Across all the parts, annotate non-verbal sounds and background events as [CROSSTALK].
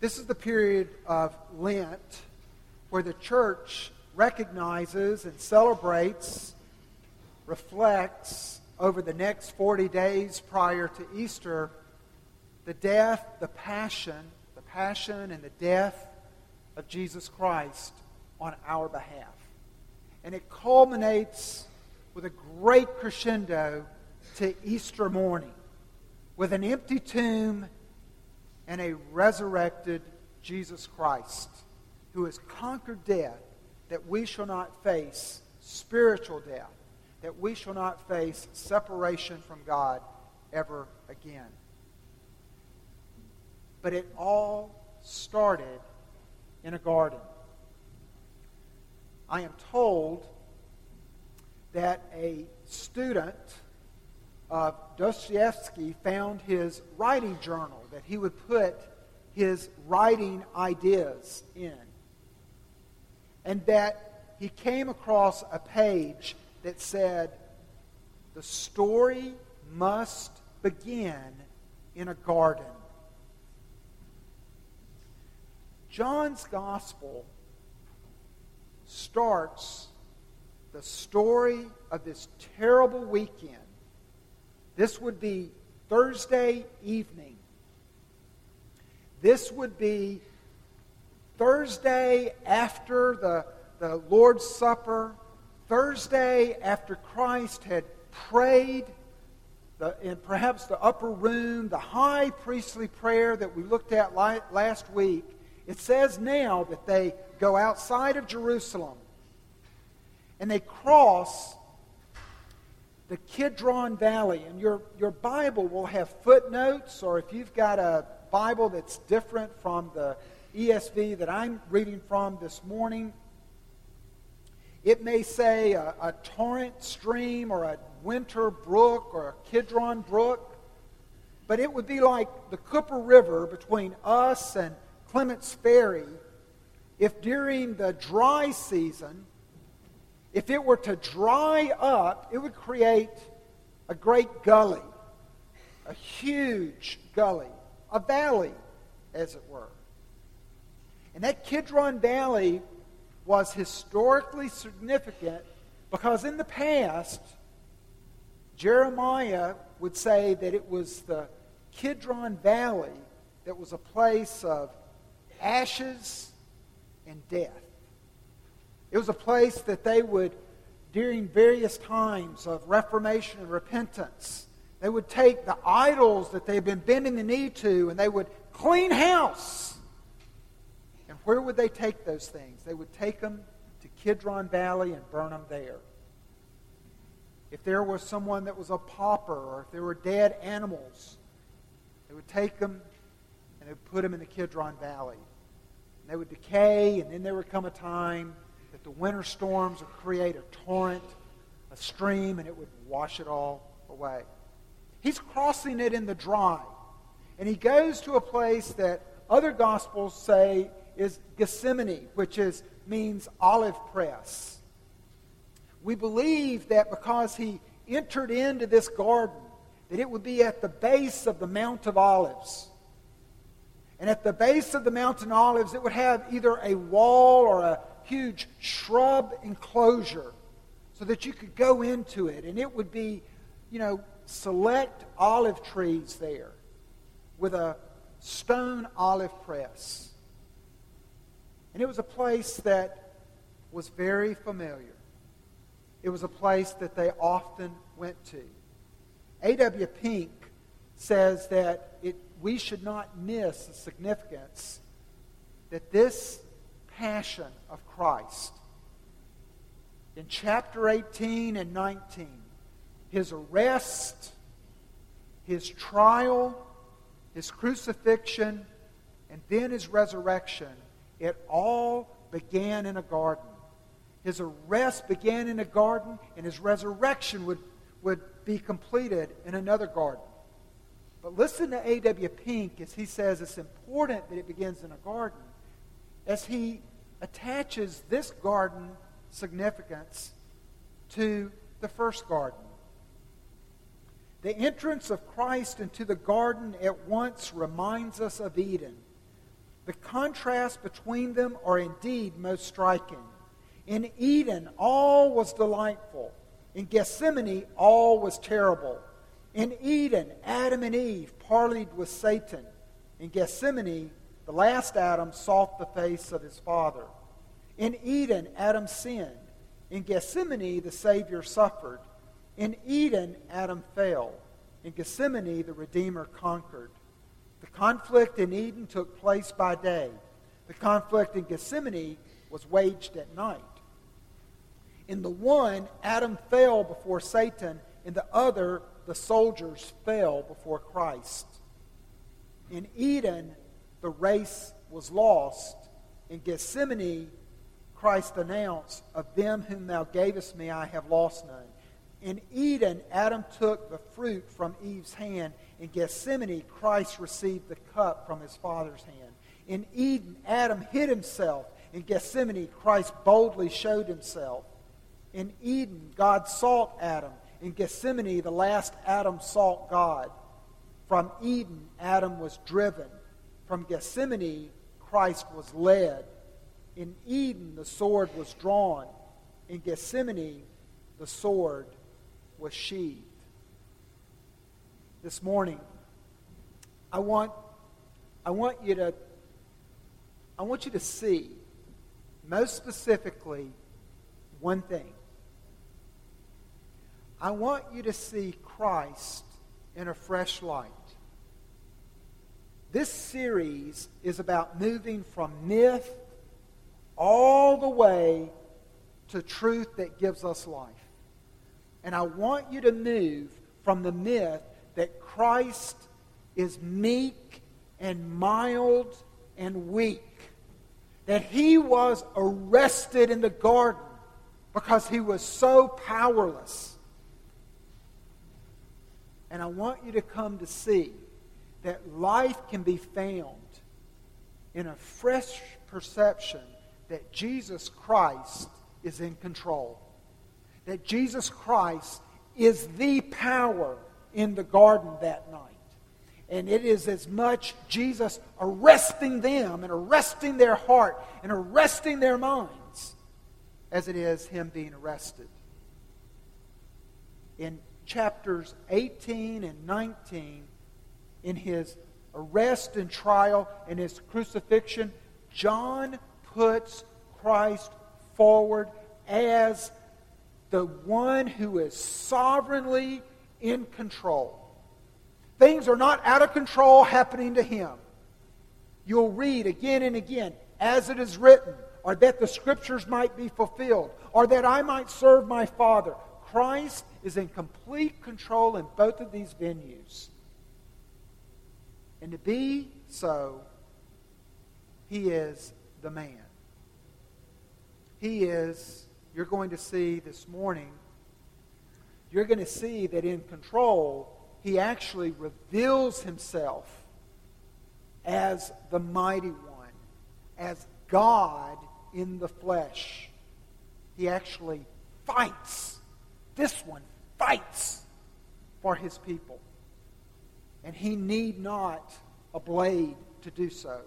This is the period of Lent where the church recognizes and celebrates, reflects over the next 40 days prior to Easter the death, the passion, the passion and the death of Jesus Christ on our behalf. And it culminates with a great crescendo to Easter morning with an empty tomb and a resurrected Jesus Christ who has conquered death that we shall not face spiritual death, that we shall not face separation from God ever again. But it all started in a garden. I am told that a student of Dostoevsky found his writing journal that he would put his writing ideas in. And that he came across a page that said, The story must begin in a garden. John's gospel starts the story of this terrible weekend. This would be Thursday evening. This would be Thursday after the, the Lord's Supper, Thursday after Christ had prayed the, in perhaps the upper room, the high priestly prayer that we looked at last week. It says now that they go outside of Jerusalem and they cross the Kidron Valley. And your, your Bible will have footnotes, or if you've got a Bible that's different from the ESV that I'm reading from this morning, it may say a, a torrent stream or a winter brook or a Kidron brook, but it would be like the Cooper River between us and Clements Ferry if during the dry season, if it were to dry up, it would create a great gully, a huge gully, a valley, as it were. And that Kidron Valley was historically significant because in the past, Jeremiah would say that it was the Kidron Valley that was a place of ashes and death. It was a place that they would, during various times of reformation and repentance, they would take the idols that they'd been bending the knee to and they would clean house. And where would they take those things? They would take them to Kidron Valley and burn them there. If there was someone that was a pauper or if there were dead animals, they would take them and they would put them in the Kidron Valley. And they would decay, and then there would come a time that the winter storms would create a torrent, a stream, and it would wash it all away. He's crossing it in the dry. And he goes to a place that other gospels say is Gethsemane, which is, means olive press. We believe that because he entered into this garden, that it would be at the base of the Mount of Olives. And at the base of the Mount of Olives, it would have either a wall or a huge shrub enclosure so that you could go into it. And it would be, you know, select olive trees there with a stone olive press. And it was a place that was very familiar. It was a place that they often went to. A.W. Pink says that it, we should not miss the significance that this passion of Christ in chapter 18 and 19 his arrest, his trial, his crucifixion, and then his resurrection, it all began in a garden. His arrest began in a garden, and his resurrection would, would be completed in another garden. But listen to A.W. Pink as he says it's important that it begins in a garden, as he attaches this garden significance to the first garden. The entrance of Christ into the garden at once reminds us of Eden, The contrast between them are indeed most striking. In Eden, all was delightful. In Gethsemane, all was terrible. In Eden, Adam and Eve parleyed with Satan. In Gethsemane, the last Adam sought the face of his father. In Eden, Adam sinned. In Gethsemane, the Savior suffered. In Eden, Adam fell. In Gethsemane, the Redeemer conquered. The conflict in Eden took place by day. The conflict in Gethsemane was waged at night. In the one, Adam fell before Satan. In the other, the soldiers fell before Christ. In Eden, the race was lost. In Gethsemane, Christ announced, Of them whom thou gavest me, I have lost none. In Eden, Adam took the fruit from Eve's hand. In Gethsemane, Christ received the cup from his Father's hand. In Eden, Adam hid himself. In Gethsemane, Christ boldly showed himself. In Eden, God sought Adam. In Gethsemane, the last Adam sought God. From Eden, Adam was driven. From Gethsemane, Christ was led. In Eden, the sword was drawn. In Gethsemane, the sword was sheathed. This morning, I want, I want you to I want you to see, most specifically, one thing. I want you to see Christ in a fresh light. This series is about moving from myth all the way to truth that gives us life. And I want you to move from the myth that Christ is meek and mild and weak, that he was arrested in the garden because he was so powerless and I want you to come to see that life can be found in a fresh perception that Jesus Christ is in control. That Jesus Christ is the power in the garden that night. And it is as much Jesus arresting them and arresting their heart and arresting their minds as it is him being arrested. In chapters 18 and 19, in his arrest and trial and his crucifixion, John puts Christ forward as the one who is sovereignly in control. Things are not out of control happening to him. You'll read again and again, as it is written, or that the scriptures might be fulfilled, or that I might serve my Father. Christ is in complete control in both of these venues. And to be so, he is the man. He is, you're going to see this morning, you're going to see that in control, he actually reveals himself as the mighty one, as God in the flesh. He actually fights this one fights for his people. And he need not a blade to do so.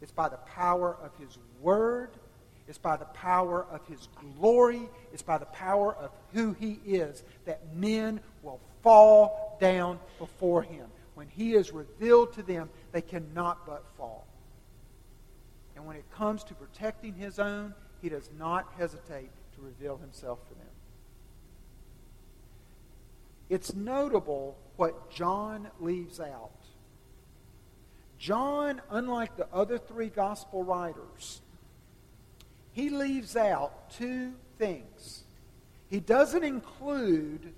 It's by the power of his word. It's by the power of his glory. It's by the power of who he is that men will fall down before him. When he is revealed to them, they cannot but fall. And when it comes to protecting his own, he does not hesitate to reveal himself to them. It's notable what John leaves out. John, unlike the other three gospel writers, he leaves out two things. He doesn't include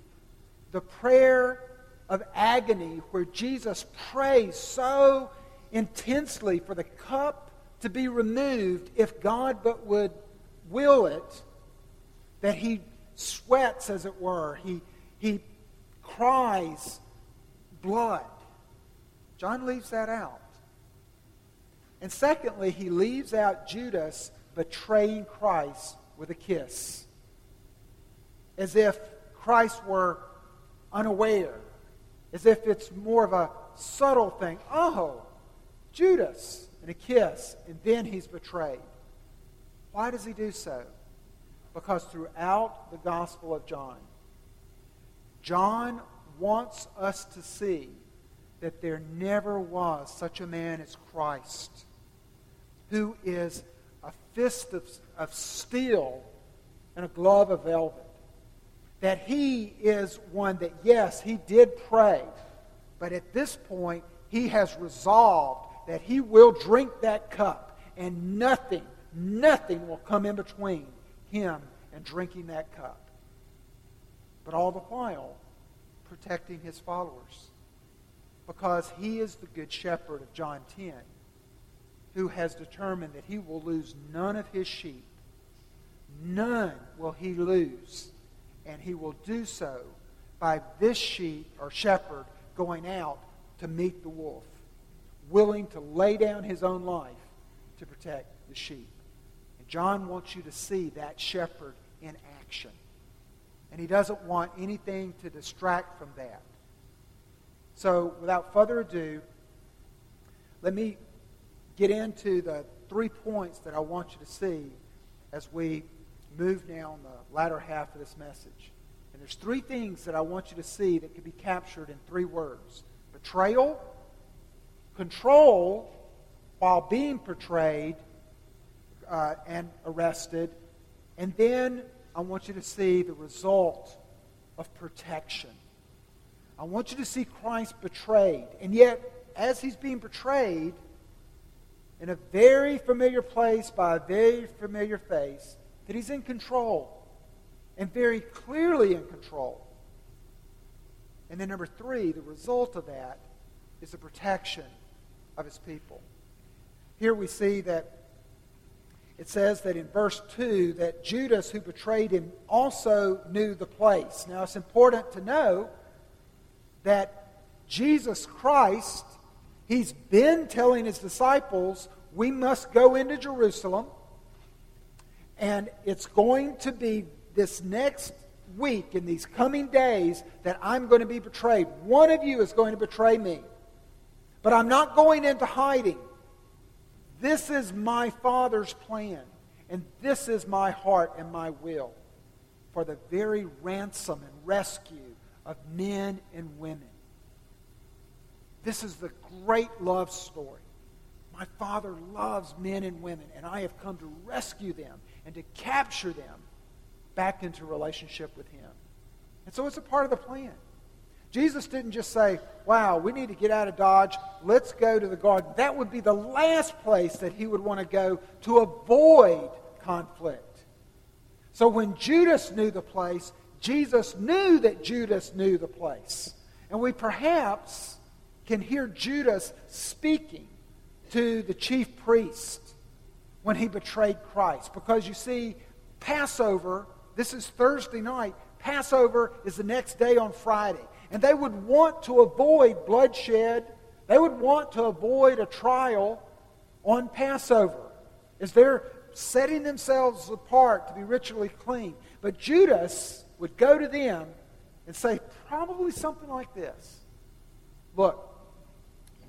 the prayer of agony where Jesus prays so intensely for the cup to be removed if God but would will it, that he sweats, as it were. He, he cries blood. John leaves that out. And secondly, he leaves out Judas betraying Christ with a kiss. As if Christ were unaware. As if it's more of a subtle thing. Oh, Judas. And a kiss, and then he's betrayed. Why does he do so? Because throughout the Gospel of John, John wants us to see that there never was such a man as Christ, who is a fist of, of steel and a glove of velvet. That he is one that, yes, he did pray, but at this point, he has resolved that he will drink that cup, and nothing, nothing will come in between him and drinking that cup. But all the while, protecting his followers. Because he is the good shepherd of John 10, who has determined that he will lose none of his sheep. None will he lose. And he will do so by this sheep or shepherd going out to meet the wolf, willing to lay down his own life to protect the sheep. And John wants you to see that shepherd in action. And he doesn't want anything to distract from that. So, without further ado, let me get into the three points that I want you to see as we move now in the latter half of this message. And there's three things that I want you to see that can be captured in three words betrayal, control while being portrayed uh, and arrested, and then I want you to see the result of protection. I want you to see Christ betrayed. And yet, as he's being betrayed in a very familiar place by a very familiar face, that he's in control and very clearly in control. And then, number three, the result of that is the protection of his people. Here we see that it says that in verse 2 that Judas, who betrayed him, also knew the place. Now, it's important to know that Jesus Christ, he's been telling his disciples, we must go into Jerusalem, and it's going to be this next week, in these coming days, that I'm going to be betrayed. One of you is going to betray me. But I'm not going into hiding. This is my Father's plan, and this is my heart and my will for the very ransom and rescue of men and women. This is the great love story. My Father loves men and women, and I have come to rescue them and to capture them back into relationship with Him. And so it's a part of the plan. Jesus didn't just say, wow, we need to get out of Dodge. Let's go to the garden. That would be the last place that he would want to go to avoid conflict. So when Judas knew the place, Jesus knew that Judas knew the place. And we perhaps can hear Judas speaking to the chief priest when he betrayed Christ. Because you see, Passover, this is Thursday night, Passover is the next day on Friday. And they would want to avoid bloodshed. They would want to avoid a trial on Passover as they're setting themselves apart to be ritually clean. But Judas would go to them and say probably something like this Look,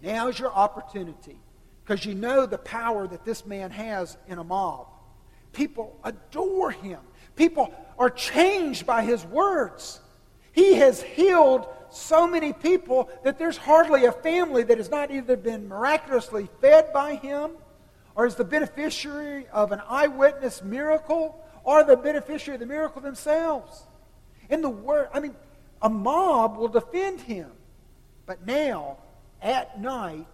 now's your opportunity because you know the power that this man has in a mob. People adore him, people are changed by his words. He has healed so many people that there's hardly a family that has not either been miraculously fed by him or is the beneficiary of an eyewitness miracle or the beneficiary of the miracle themselves. In the word, I mean, a mob will defend him. But now, at night,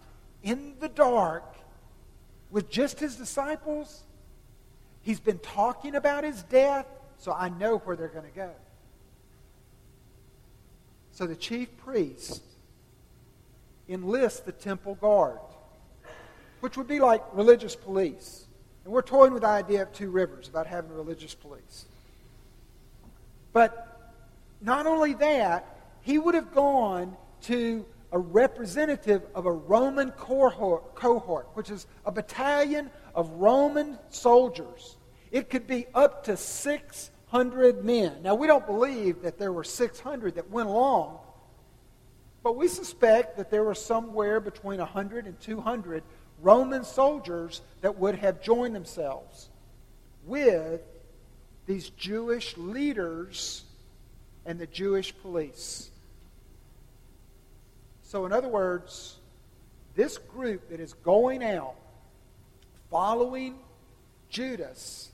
in the dark, with just his disciples, he's been talking about his death, so I know where they're going to go. So the chief priest enlists the temple guard, which would be like religious police. And we're toying with the idea of two rivers about having religious police. But not only that, he would have gone to a representative of a Roman cohort, which is a battalion of Roman soldiers. It could be up to 600 men. Now, we don't believe that there were 600 that went along, but we suspect that there were somewhere between 100 and 200 Roman soldiers that would have joined themselves with these Jewish leaders and the Jewish police. So, in other words, this group that is going out following Judas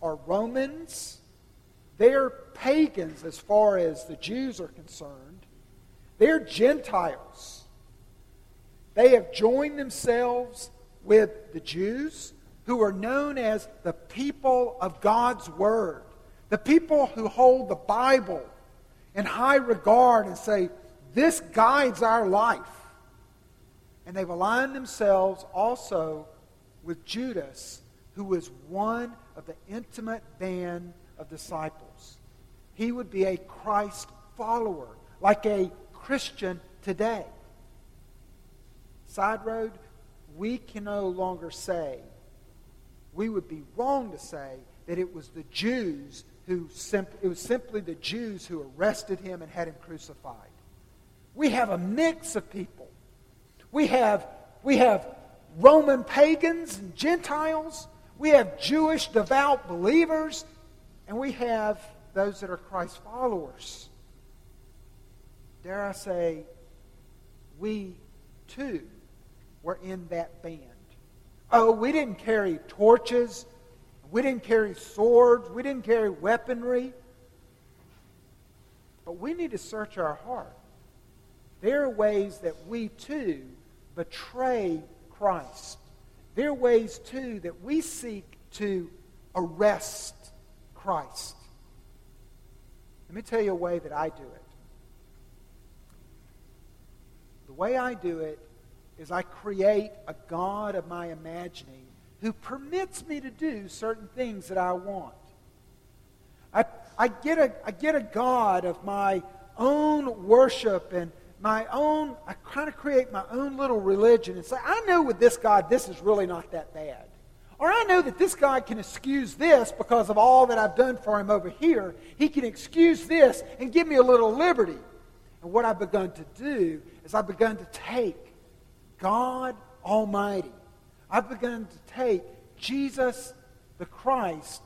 are Romans. They're pagans as far as the Jews are concerned. They're Gentiles. They have joined themselves with the Jews, who are known as the people of God's Word, the people who hold the Bible in high regard and say, This guides our life. And they've aligned themselves also with Judas, who was one of the intimate band of disciples. He would be a Christ follower, like a Christian today. Side road, we can no longer say, we would be wrong to say that it was the Jews who, it was simply the Jews who arrested him and had him crucified. We have a mix of people. We have, we have Roman pagans and Gentiles. We have Jewish devout believers. And we have those that are Christ followers dare I say, we too were in that band. Oh, we didn't carry torches. We didn't carry swords. We didn't carry weaponry. But we need to search our heart. There are ways that we too betray Christ. There are ways too that we seek to arrest Christ. Let me tell you a way that I do it. The way I do it is I create a God of my imagining who permits me to do certain things that I want. I, I, get, a, I get a God of my own worship and my own, I kind of create my own little religion and say, I know with this God, this is really not that bad. Or I know that this God can excuse this because of all that I've done for him over here. He can excuse this and give me a little liberty. And what I've begun to do is I've begun to take God Almighty. I've begun to take Jesus the Christ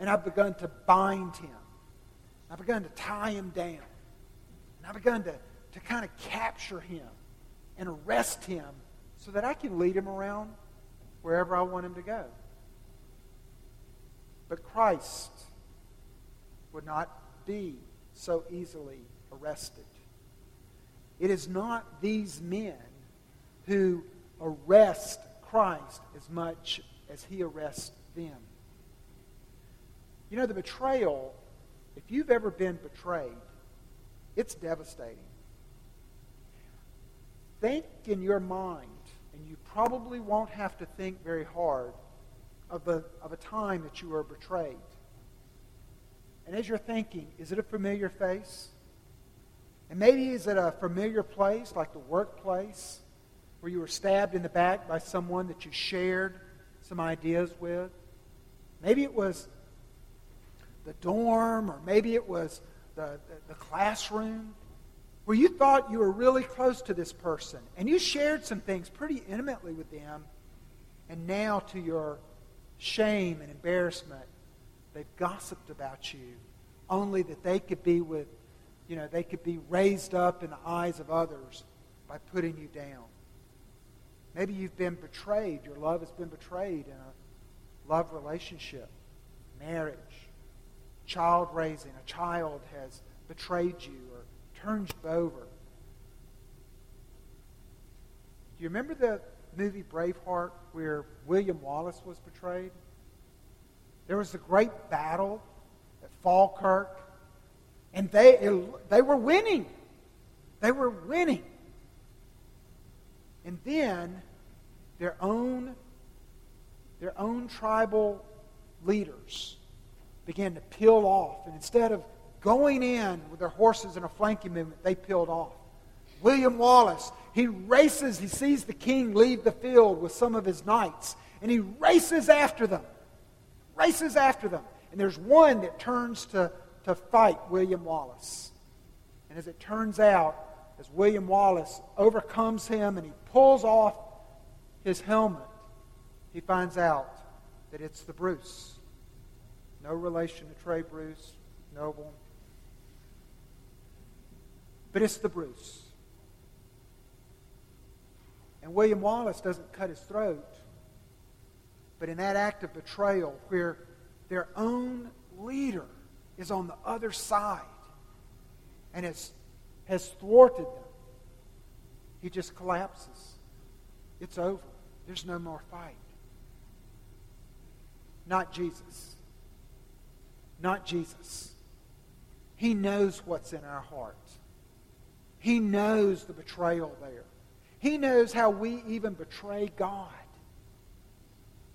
and I've begun to bind him. I've begun to tie him down. And I've begun to, to kind of capture him and arrest him so that I can lead him around wherever I want him to go. But Christ would not be so easily arrested. It is not these men who arrest Christ as much as he arrests them. You know, the betrayal, if you've ever been betrayed, it's devastating. Think in your mind, and you probably won't have to think very hard of, the, of a time that you were betrayed. And as you're thinking, is it a familiar face? And maybe is it a familiar place like the workplace where you were stabbed in the back by someone that you shared some ideas with? Maybe it was the dorm, or maybe it was the, the, the classroom where you thought you were really close to this person and you shared some things pretty intimately with them, and now to your shame and embarrassment, they've gossiped about you only that they could be with you know, they could be raised up in the eyes of others by putting you down. Maybe you've been betrayed. Your love has been betrayed in a love relationship, marriage, child raising. A child has betrayed you or turned you over. Do you remember the movie Braveheart where William Wallace was betrayed? There was a great battle at Falkirk and they, they were winning. They were winning. And then their own, their own tribal leaders began to peel off. And instead of going in with their horses in a flanking movement, they peeled off. William Wallace, he races, he sees the king leave the field with some of his knights, and he races after them. Races after them. And there's one that turns to to fight William Wallace. And as it turns out, as William Wallace overcomes him and he pulls off his helmet, he finds out that it's the Bruce. No relation to Trey Bruce, noble. But it's the Bruce. And William Wallace doesn't cut his throat, but in that act of betrayal, where their own leader is on the other side and has, has thwarted them, he just collapses. It's over. There's no more fight. Not Jesus. Not Jesus. He knows what's in our hearts. He knows the betrayal there. He knows how we even betray God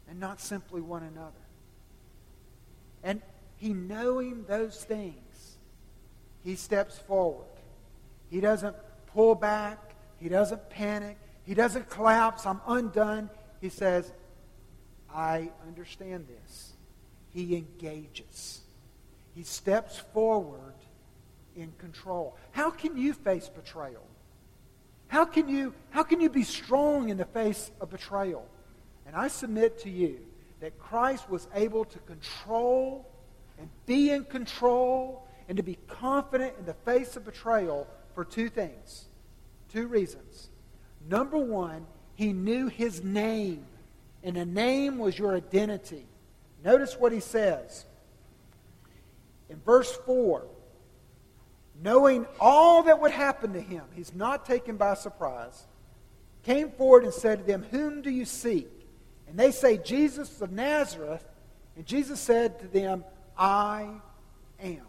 and not simply one another. And he knowing those things, he steps forward. He doesn't pull back. He doesn't panic. He doesn't collapse. I'm undone. He says, I understand this. He engages. He steps forward in control. How can you face betrayal? How can you, how can you be strong in the face of betrayal? And I submit to you that Christ was able to control and be in control and to be confident in the face of betrayal for two things. Two reasons. Number one, he knew his name, and a name was your identity. Notice what he says. In verse 4, knowing all that would happen to him, he's not taken by surprise, came forward and said to them, Whom do you seek? And they say, Jesus of Nazareth. And Jesus said to them, I am.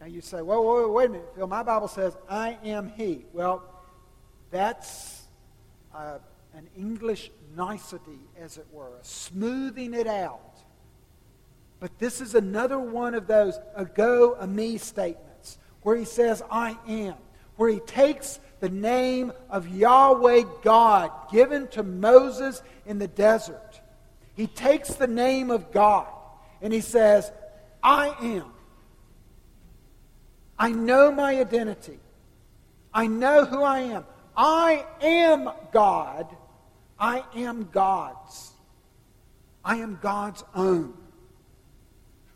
Now you say, well, wait, wait a minute, Phil. My Bible says, I am he. Well, that's uh, an English nicety, as it were, smoothing it out. But this is another one of those ego eimi statements where he says, I am, where he takes the name of Yahweh God given to Moses in the desert. He takes the name of God and he says, I am. I know my identity. I know who I am. I am God. I am God's. I am God's own.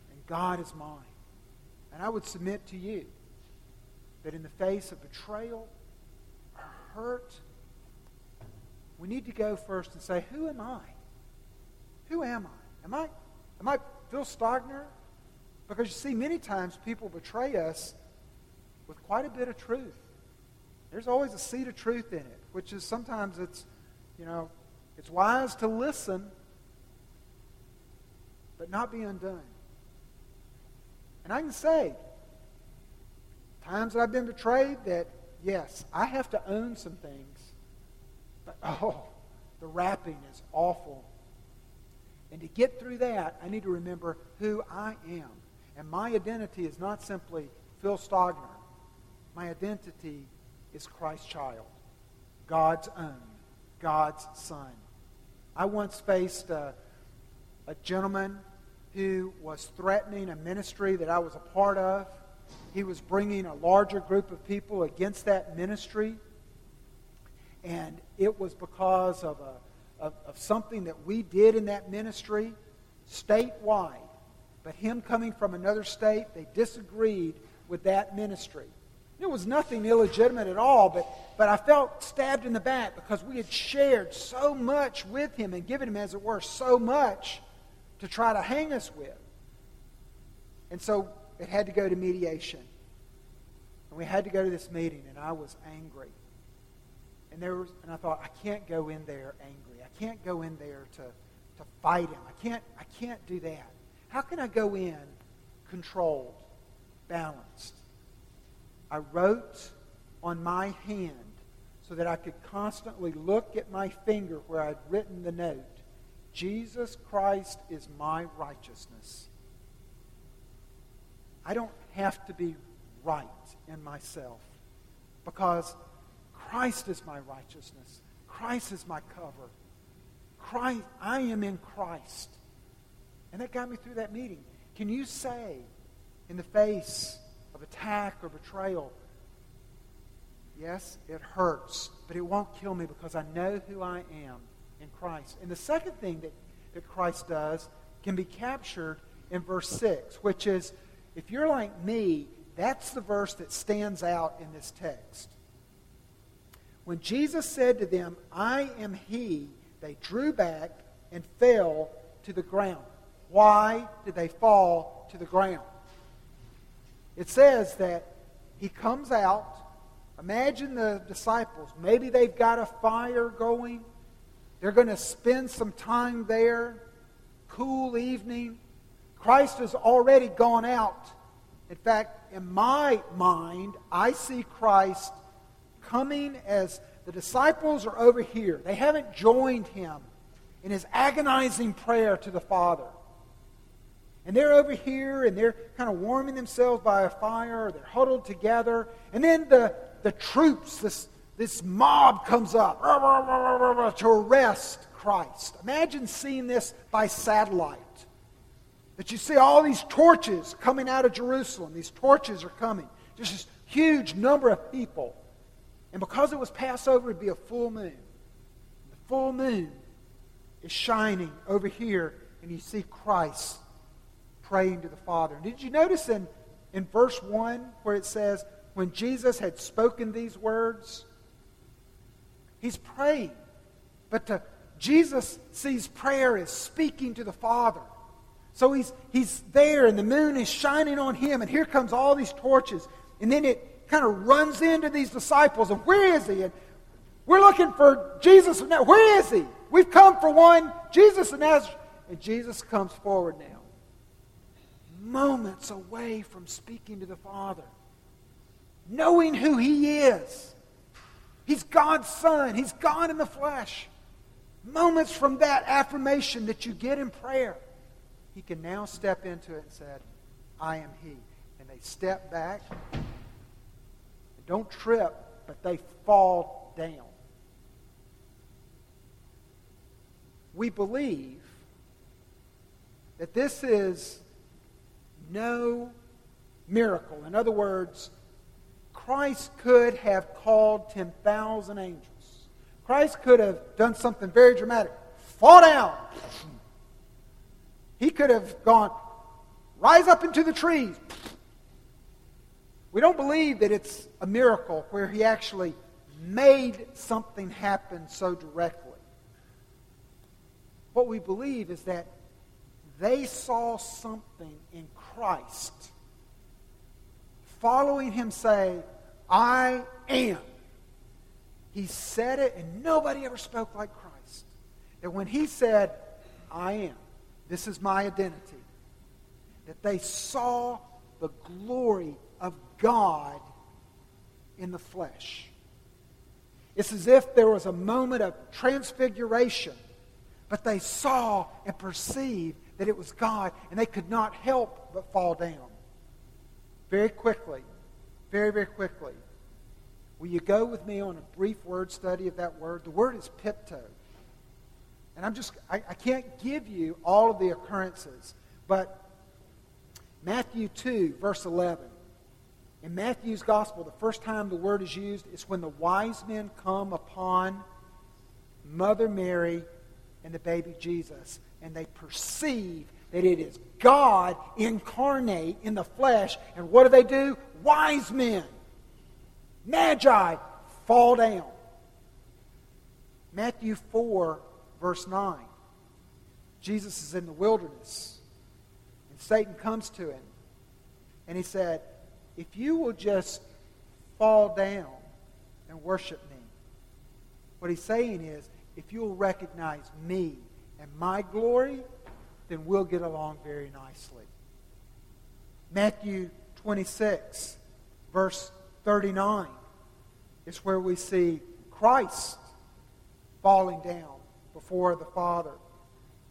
And God is mine. And I would submit to you that in the face of betrayal or hurt, we need to go first and say, Who am I? Who am I? Am I, am I Phil Stogner? Because you see, many times people betray us with quite a bit of truth. There's always a seed of truth in it, which is sometimes it's, you know, it's wise to listen, but not be undone. And I can say, times that I've been betrayed that, yes, I have to own some things. But, [LAUGHS] oh, the wrapping is awful. And to get through that, I need to remember who I am. And my identity is not simply Phil Stogner. My identity is Christ's child, God's own, God's son. I once faced a, a gentleman who was threatening a ministry that I was a part of he was bringing a larger group of people against that ministry. And it was because of, a, of, of something that we did in that ministry statewide. But him coming from another state, they disagreed with that ministry. It was nothing illegitimate at all, but, but I felt stabbed in the back because we had shared so much with him and given him, as it were, so much to try to hang us with. And so it had to go to mediation. And we had to go to this meeting, and I was angry. And there was, and I thought, I can't go in there angry. I can't go in there to, to fight him. I can't, I can't do that. How can I go in controlled, balanced? I wrote on my hand so that I could constantly look at my finger where I'd written the note Jesus Christ is my righteousness. I don't have to be right in myself because Christ is my righteousness. Christ is my cover. Christ, I am in Christ. And that got me through that meeting. Can you say, in the face of attack or betrayal, Yes, it hurts, but it won't kill me because I know who I am in Christ. And the second thing that, that Christ does can be captured in verse 6, which is if you're like me, that's the verse that stands out in this text. When Jesus said to them, I am he, they drew back and fell to the ground. Why did they fall to the ground? It says that he comes out. Imagine the disciples. Maybe they've got a fire going. They're going to spend some time there. Cool evening. Christ has already gone out. In fact, in my mind, I see Christ coming as the disciples are over here. They haven't joined him in his agonizing prayer to the Father. And they're over here and they're kind of warming themselves by a fire. They're huddled together. And then the, the troops, this, this mob comes up to arrest Christ. Imagine seeing this by satellite. That you see all these torches coming out of Jerusalem. These torches are coming. Just this huge number of people. And because it was Passover, it'd be a full moon. The full moon is shining over here, and you see Christ praying to the Father. Did you notice in, in verse 1 where it says, when Jesus had spoken these words, he's praying. But to, Jesus sees prayer as speaking to the Father. So he's, he's there, and the moon is shining on him, and here comes all these torches. And then it kind of runs into these disciples, and where is he? And we're looking for Jesus. Where is he? We've come for one, Jesus of Nazareth. And Jesus comes forward now moments away from speaking to the Father, knowing who He is. He's God's Son, He's God in the flesh. Moments from that affirmation that you get in prayer, He can now step into it and say, I am He. And they step back. And don't trip, but they fall down. We believe that this is no miracle. In other words, Christ could have called 10,000 angels. Christ could have done something very dramatic. Fall down. He could have gone, rise up into the trees. We don't believe that it's a miracle where he actually made something happen so directly. What we believe is that they saw something in Christ, following him say, I am. He said it, and nobody ever spoke like Christ. That when he said, I am, this is my identity, that they saw the glory of God in the flesh. It's as if there was a moment of transfiguration, but they saw and perceived that it was God, and they could not help but fall down. Very quickly, very, very quickly, will you go with me on a brief word study of that word? The word is pipto. And I'm just, I, I can't give you all of the occurrences, but Matthew 2, verse 11. In Matthew's gospel, the first time the word is used is when the wise men come upon Mother Mary and the baby Jesus and they perceive that it is God incarnate in the flesh. And what do they do? Wise men, magi, fall down. Matthew 4, verse 9. Jesus is in the wilderness, and Satan comes to him, and he said, If you will just fall down and worship me, what he's saying is, if you'll recognize me and my glory, then we'll get along very nicely. Matthew 26, verse 39, is where we see Christ falling down before the Father.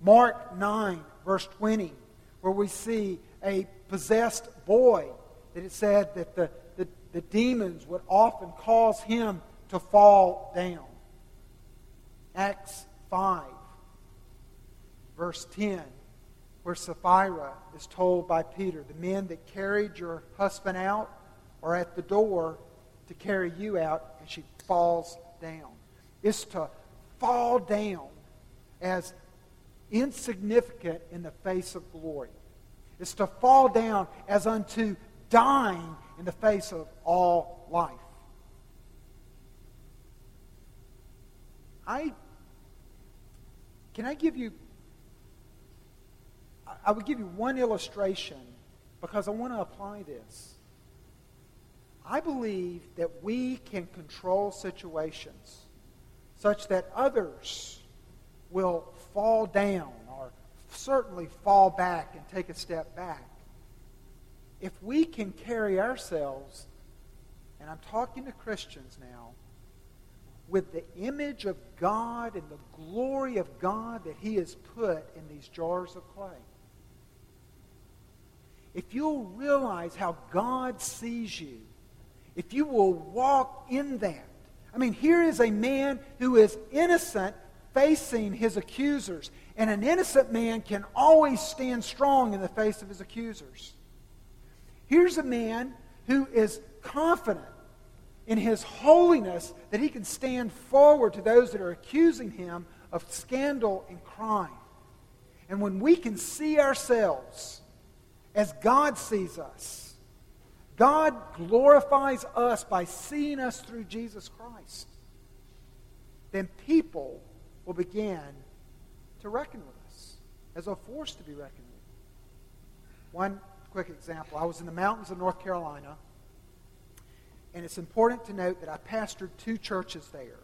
Mark 9, verse 20, where we see a possessed boy, that it said that the, the, the demons would often cause him to fall down. Acts 5, verse 10, where Sapphira is told by Peter, The men that carried your husband out are at the door to carry you out, and she falls down. It's to fall down as insignificant in the face of glory. It's to fall down as unto dying in the face of all life. I can I give you I would give you one illustration because I want to apply this. I believe that we can control situations such that others will fall down or certainly fall back and take a step back. If we can carry ourselves, and I'm talking to Christians now, with the image of God and the glory of God that He has put in these jars of clay. If you'll realize how God sees you, if you will walk in that. I mean, here is a man who is innocent facing his accusers. And an innocent man can always stand strong in the face of his accusers. Here's a man who is confident in his holiness that he can stand forward to those that are accusing him of scandal and crime. And when we can see ourselves as God sees us, God glorifies us by seeing us through Jesus Christ, then people will begin to reckon with us as a force to be reckoned with. One quick example I was in the mountains of North Carolina and it's important to note that I pastored two churches there.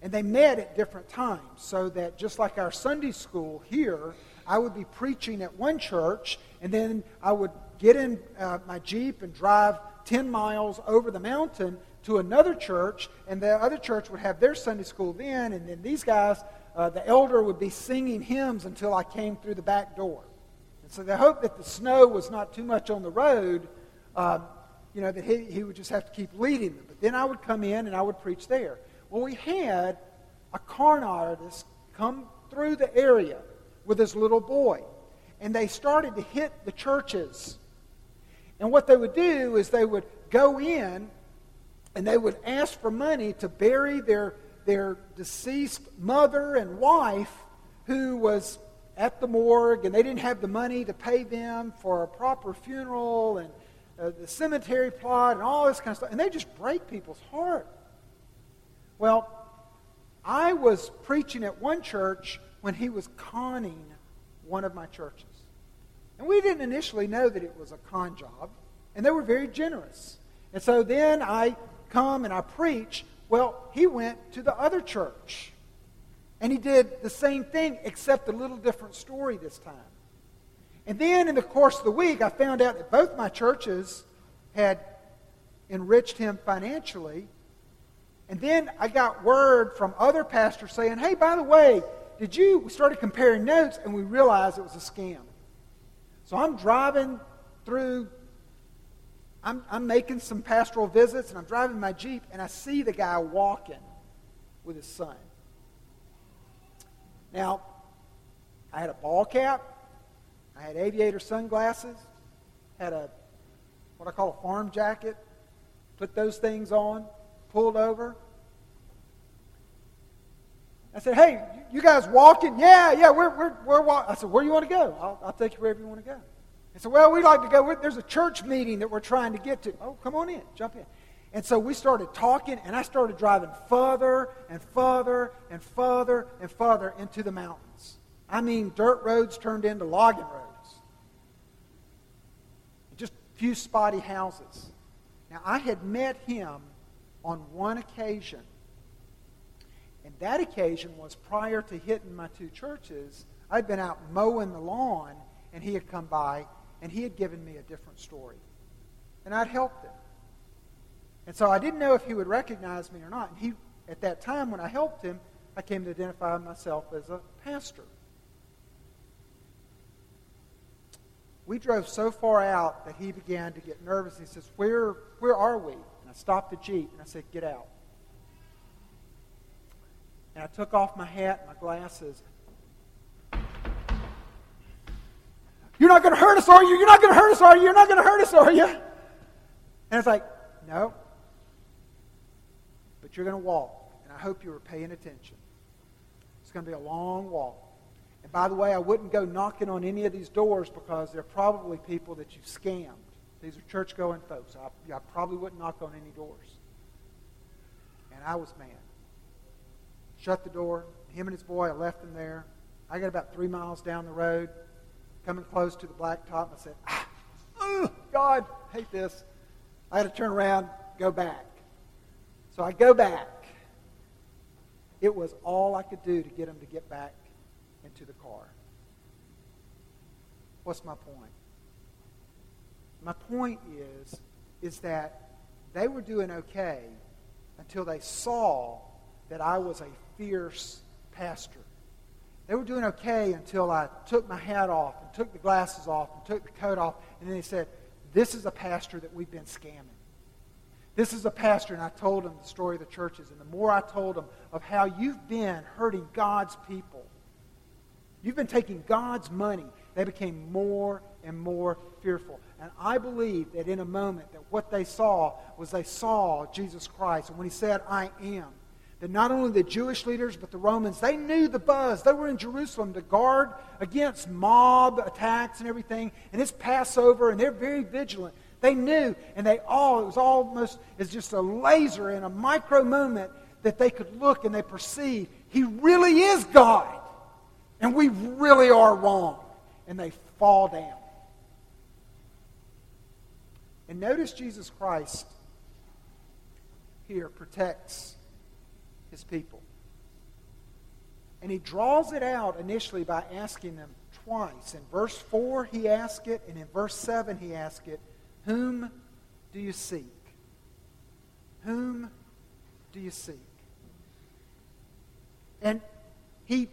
And they met at different times, so that just like our Sunday school here, I would be preaching at one church, and then I would get in uh, my Jeep and drive 10 miles over the mountain to another church, and the other church would have their Sunday school then, and then these guys, uh, the elder would be singing hymns until I came through the back door. And so they hoped that the snow was not too much on the road. Um, you know, that he, he would just have to keep leading them. But then I would come in and I would preach there. Well, we had a corn artist come through the area with his little boy. And they started to hit the churches. And what they would do is they would go in and they would ask for money to bury their, their deceased mother and wife who was at the morgue and they didn't have the money to pay them for a proper funeral and uh, the cemetery plot and all this kind of stuff. And they just break people's heart. Well, I was preaching at one church when he was conning one of my churches. And we didn't initially know that it was a con job, and they were very generous. And so then I come and I preach. Well, he went to the other church. And he did the same thing, except a little different story this time. And then in the course of the week, I found out that both my churches had enriched him financially. And then I got word from other pastors saying, hey, by the way, did you? We started comparing notes and we realized it was a scam. So I'm driving through, I'm, I'm making some pastoral visits and I'm driving my Jeep and I see the guy walking with his son. Now, I had a ball cap I had aviator sunglasses, had a what I call a farm jacket, put those things on, pulled over. I said, hey, you guys walking? Yeah, yeah, we're, we're, we're walking. I said, where do you want to go? I'll, I'll take you wherever you want to go. I said, well, we'd like to go. There's a church meeting that we're trying to get to. Oh, come on in. Jump in. And so we started talking, and I started driving further and further and further and further into the mountains. I mean, dirt roads turned into logging roads just a few spotty houses. Now, I had met him on one occasion. And that occasion was prior to hitting my two churches. I'd been out mowing the lawn, and he had come by, and he had given me a different story. And I'd helped him. And so I didn't know if he would recognize me or not. And he, at that time, when I helped him, I came to identify myself as a pastor. we drove so far out that he began to get nervous. He says, Where, where are we? And I stopped the Jeep and I said, Get out. And I took off my hat and my glasses. You're not going to hurt us, are you? You're not going to hurt us, are you? You're not going to hurt us, are you? And it's like, No. but you're going to walk, and I hope you were paying attention. It's going to be a long walk. And by the way, I wouldn't go knocking on any of these doors because they're probably people that you've scammed. These are church going folks. I, I probably wouldn't knock on any doors. And I was mad. Shut the door. Him and his boy, I left them there. I got about three miles down the road, coming close to the blacktop, I said, ah, oh, God, I hate this. I had to turn around, go back. So I go back. It was all I could do to get him to get back into the car. What's my point? My point is, is that they were doing okay until they saw that I was a fierce pastor. They were doing okay until I took my hat off and took the glasses off and took the coat off. And then they said, This is a pastor that we've been scamming. This is a pastor, and I told them the story of the churches. And the more I told them of how you've been hurting God's people, you've been taking God's money, they became more and more fearful. And I believe that in a moment that what they saw was they saw Jesus Christ. And when he said, I am, that not only the Jewish leaders, but the Romans, they knew the buzz. They were in Jerusalem to guard against mob attacks and everything. And it's Passover, and they're very vigilant. They knew, and they all, it was almost as just a laser in a micro moment that they could look and they perceive he really is God. And we really are wrong. And they fall down. And notice Jesus Christ here protects his people. And he draws it out initially by asking them twice. In verse 4, he asks it, and in verse 7, he asks it, Whom do you seek? Whom do you seek? And he,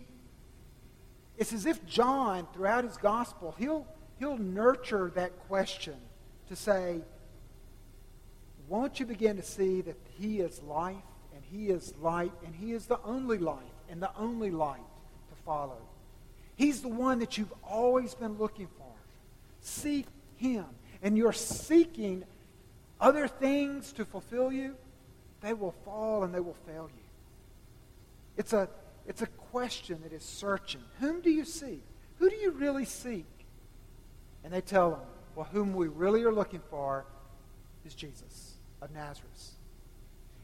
it's as if John, throughout his gospel, he'll, he'll nurture that question to say, won't you begin to see that He is life He is light and He is the only life and the only light to follow? He's the one that you've always been looking for. Seek Him. And you're seeking other things to fulfill you, they will fall and they will fail you. It's a, it's a question that is searching. Whom do you seek? Who do you really seek? And they tell them, well, whom we really are looking for is Jesus of Nazareth.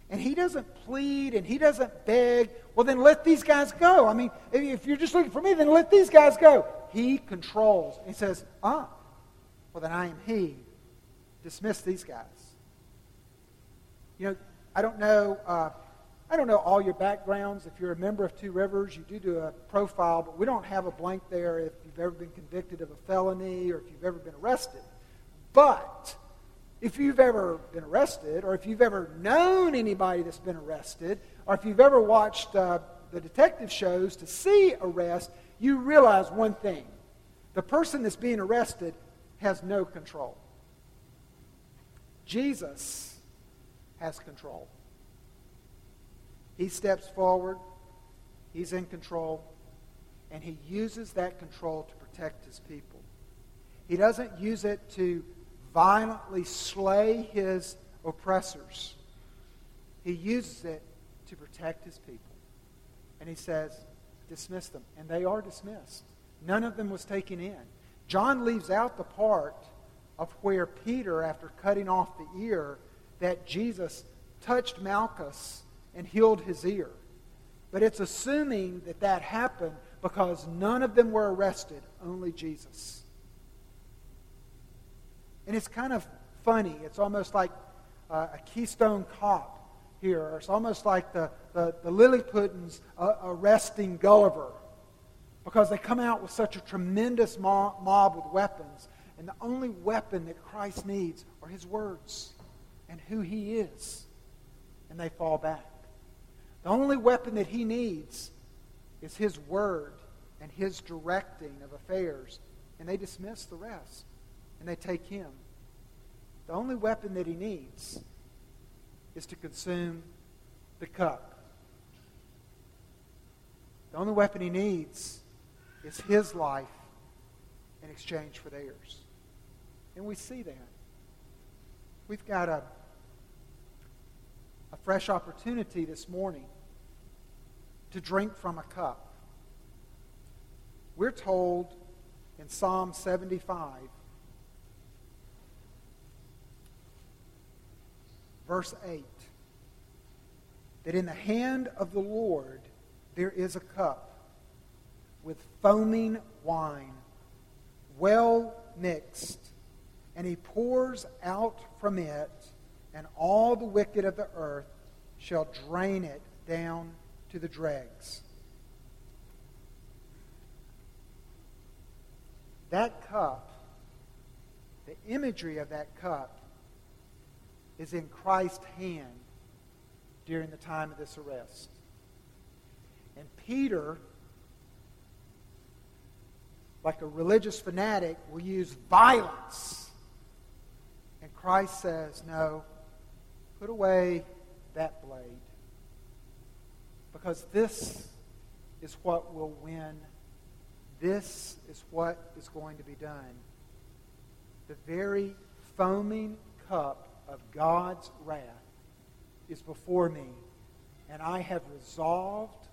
And he doesn't plead and he doesn't beg, well, then let these guys go. I mean, if you're just looking for me, then let these guys go. He controls. He says, ah, well, then I am he. Dismiss these guys. You know, I don't know. Uh, I don't know all your backgrounds. If you're a member of Two Rivers, you do do a profile, but we don't have a blank there if you've ever been convicted of a felony or if you've ever been arrested. But if you've ever been arrested, or if you've ever known anybody that's been arrested, or if you've ever watched uh, the detective shows to see arrest, you realize one thing. The person that's being arrested has no control. Jesus has control. He steps forward, he's in control, and he uses that control to protect his people. He doesn't use it to violently slay his oppressors. He uses it to protect his people. And he says, dismiss them. And they are dismissed. None of them was taken in. John leaves out the part of where Peter, after cutting off the ear, that Jesus touched Malchus and healed his ear. But it's assuming that that happened because none of them were arrested, only Jesus. And it's kind of funny. It's almost like uh, a Keystone Cop here. It's almost like the, the, the Lilliputians uh, arresting Gulliver because they come out with such a tremendous mob, mob with weapons. And the only weapon that Christ needs are his words and who he is. And they fall back. The only weapon that he needs is his word and his directing of affairs. And they dismiss the rest and they take him. The only weapon that he needs is to consume the cup. The only weapon he needs is his life in exchange for theirs. And we see that. We've got a, a fresh opportunity this morning to drink from a cup. We're told in Psalm 75, verse 8, that in the hand of the Lord there is a cup with foaming wine, well mixed, and he pours out from it, and all the wicked of the earth shall drain it down to the dregs. That cup, the imagery of that cup, is in Christ's hand during the time of this arrest. And Peter, like a religious fanatic, will use violence. And Christ says, No, put away that blade. Because this is what will win. This is what is going to be done. The very foaming cup of God's wrath is before me, and I have resolved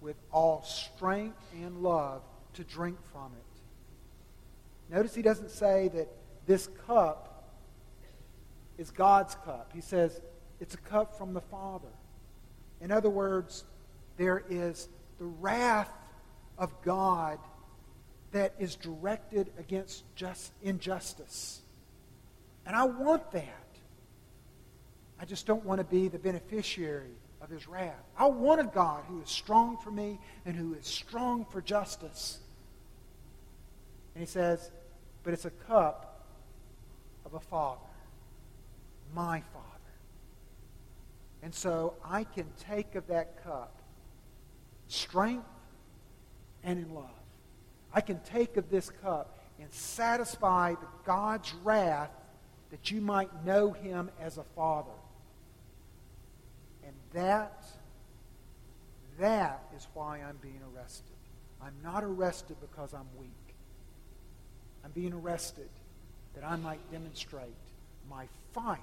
with all strength and love to drink from it. Notice he doesn't say that this cup is God's cup. He says it's a cup from the Father. In other words, there is the wrath of God that is directed against just injustice. And I want that. I just don't want to be the beneficiary of his wrath. I want a God who is strong for me and who is strong for justice. And he says, but it's a cup of a father, my father. And so I can take of that cup strength and in love. I can take of this cup and satisfy the God's wrath that you might know him as a father. That, that is why I'm being arrested. I'm not arrested because I'm weak. I'm being arrested that I might demonstrate my fight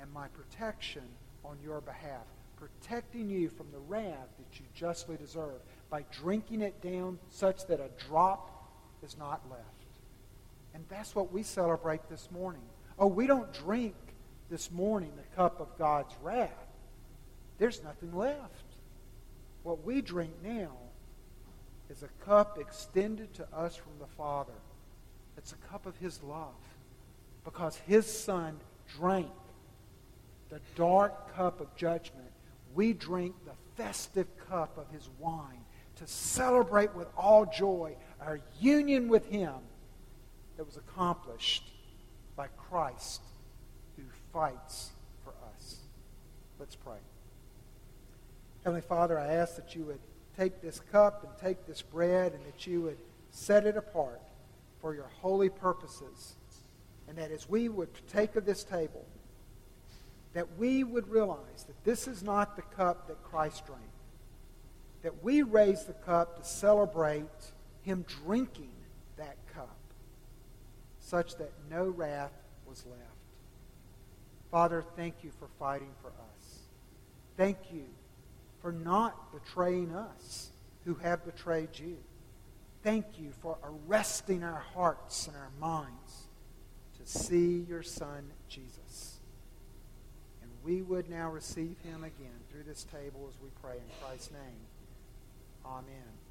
and my protection on your behalf, protecting you from the wrath that you justly deserve by drinking it down such that a drop is not left. And that's what we celebrate this morning. Oh, we don't drink this morning the cup of God's wrath. There's nothing left. What we drink now is a cup extended to us from the Father. It's a cup of His love because His Son drank the dark cup of judgment. We drink the festive cup of His wine to celebrate with all joy our union with Him that was accomplished by Christ who fights for us. Let's pray. Heavenly Father, I ask that you would take this cup and take this bread and that you would set it apart for your holy purposes. And that as we would take of this table, that we would realize that this is not the cup that Christ drank. That we raise the cup to celebrate him drinking that cup, such that no wrath was left. Father, thank you for fighting for us. Thank you for not betraying us who have betrayed you. Thank you for arresting our hearts and our minds to see your Son, Jesus. And we would now receive him again through this table as we pray in Christ's name. Amen.